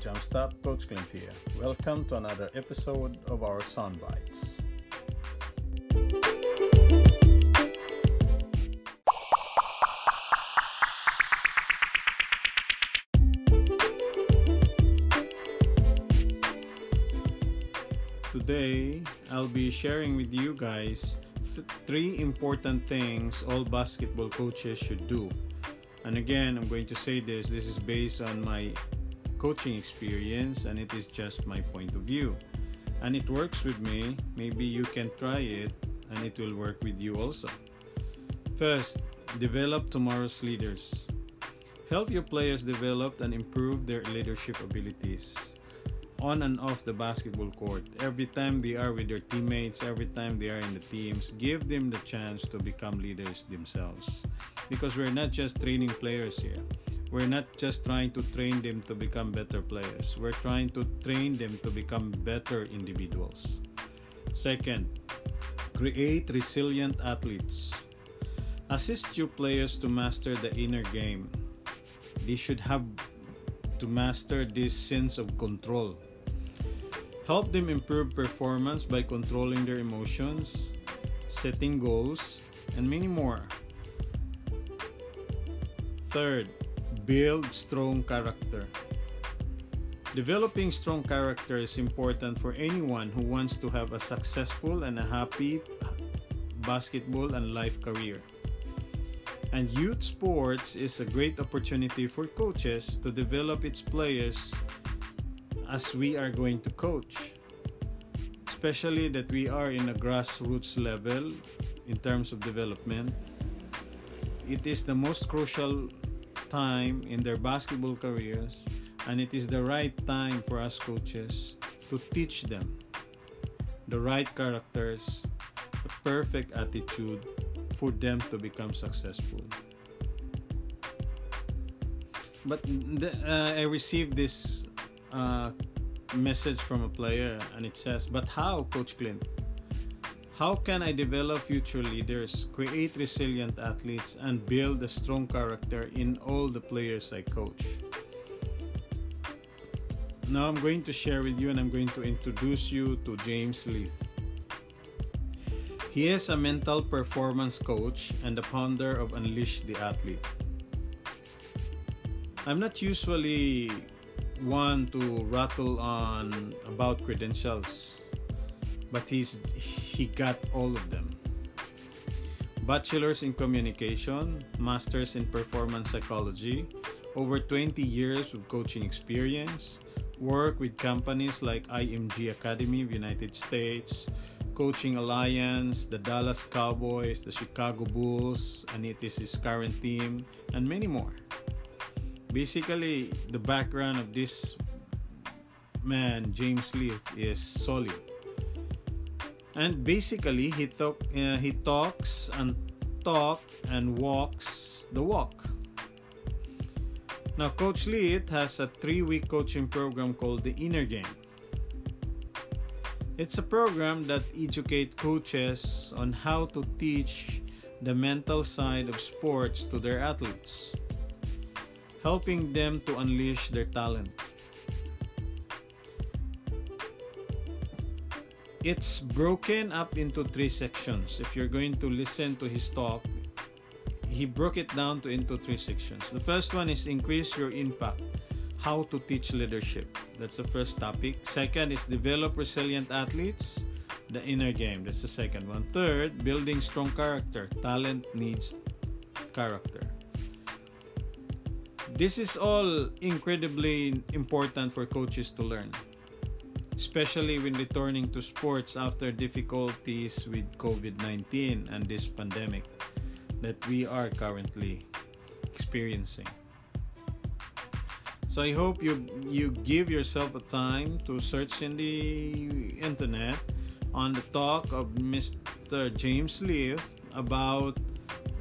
Jamstop, Coach Clint here. Welcome to another episode of our Sound Bites. Today, I'll be sharing with you guys th- three important things all basketball coaches should do. And again, I'm going to say this this is based on my coaching experience and it is just my point of view. And it works with me. Maybe you can try it and it will work with you also. First, develop tomorrow's leaders. Help your players develop and improve their leadership abilities on and off the basketball court. Every time they are with their teammates, every time they are in the teams, give them the chance to become leaders themselves. Because we're not just training players here. We're not just trying to train them to become better players. We're trying to train them to become better individuals. Second, create resilient athletes. Assist your players to master the inner game. They should have to master this sense of control Help them improve performance by controlling their emotions, setting goals, and many more. Third, build strong character. Developing strong character is important for anyone who wants to have a successful and a happy basketball and life career. And youth sports is a great opportunity for coaches to develop its players as we are going to coach. Especially that we are in a grassroots level in terms of development. It is the most crucial time in their basketball careers, and it is the right time for us coaches to teach them the right characters, the perfect attitude for them to become successful. But the, uh, I received this uh, message from a player and it says, But how, Coach Clint? How can I develop future leaders, create resilient athletes, and build a strong character in all the players I coach? Now I'm going to share with you and I'm going to introduce you to James Leath. He is a mental performance coach and the founder of Unleash the Athlete. I'm not usually one to rattle on about credentials, but he's he got all of them. Bachelor's in communication, masters in performance psychology, over 20 years of coaching experience, work with companies like IMG Academy of United States, Coaching Alliance, the Dallas Cowboys, the Chicago Bulls, and it is his current team, and many more basically the background of this man James Leath is solid and basically he talk uh, he talks and talk and walks the walk now coach Leath has a 3 week coaching program called the inner game it's a program that educates coaches on how to teach the mental side of sports to their athletes helping them to unleash their talent. It's broken up into three sections. If you're going to listen to his talk, he broke it down to into three sections. The first one is increase your impact. How to teach leadership. That's the first topic. Second is develop resilient athletes. The inner game. That's the second one. Third, building strong character. Talent needs character. This is all incredibly important for coaches to learn, especially when returning to sports after difficulties with COVID 19 and this pandemic that we are currently experiencing. So I hope you you give yourself a time to search in the internet on the talk of Mr. James Leath about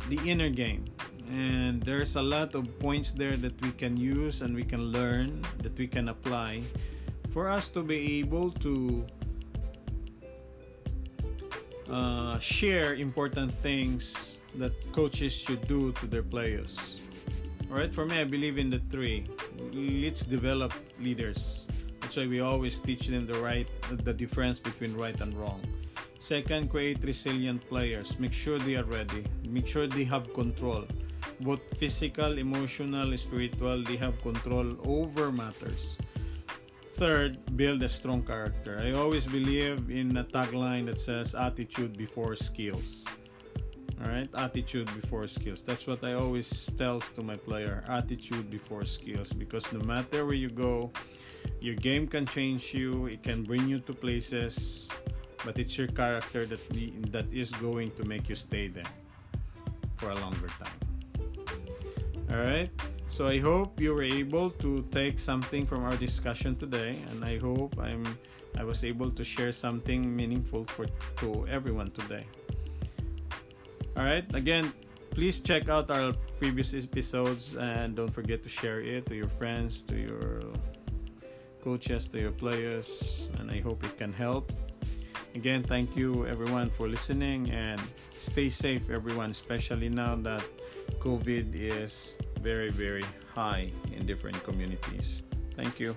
the inner game and there's a lot of points there that we can use and we can learn that we can apply for us to be able to uh, share important things that coaches should do to their players. All right, for me, I believe in the three let's develop leaders. That's why we always teach them the right, the difference between right and wrong. Second, create resilient players. Make sure they are ready. Make sure they have control. Both physical, emotional, spiritual, they have control over matters. Third, build a strong character. I always believe in a tagline that says attitude before skills. Alright, attitude before skills. That's what I always tells to my player. Attitude before skills. Because no matter where you go, your game can change you, it can bring you to places, but it's your character that that is going to make you stay there for a longer time. Alright? So I hope you were able to take something from our discussion today, and I hope I'm I was able to share something meaningful for to everyone today. All right, again, please check out our previous episodes and don't forget to share it to your friends, to your coaches, to your players, and I hope it can help. Again, thank you everyone for listening and stay safe, everyone, especially now that COVID is very, very high in different communities. Thank you.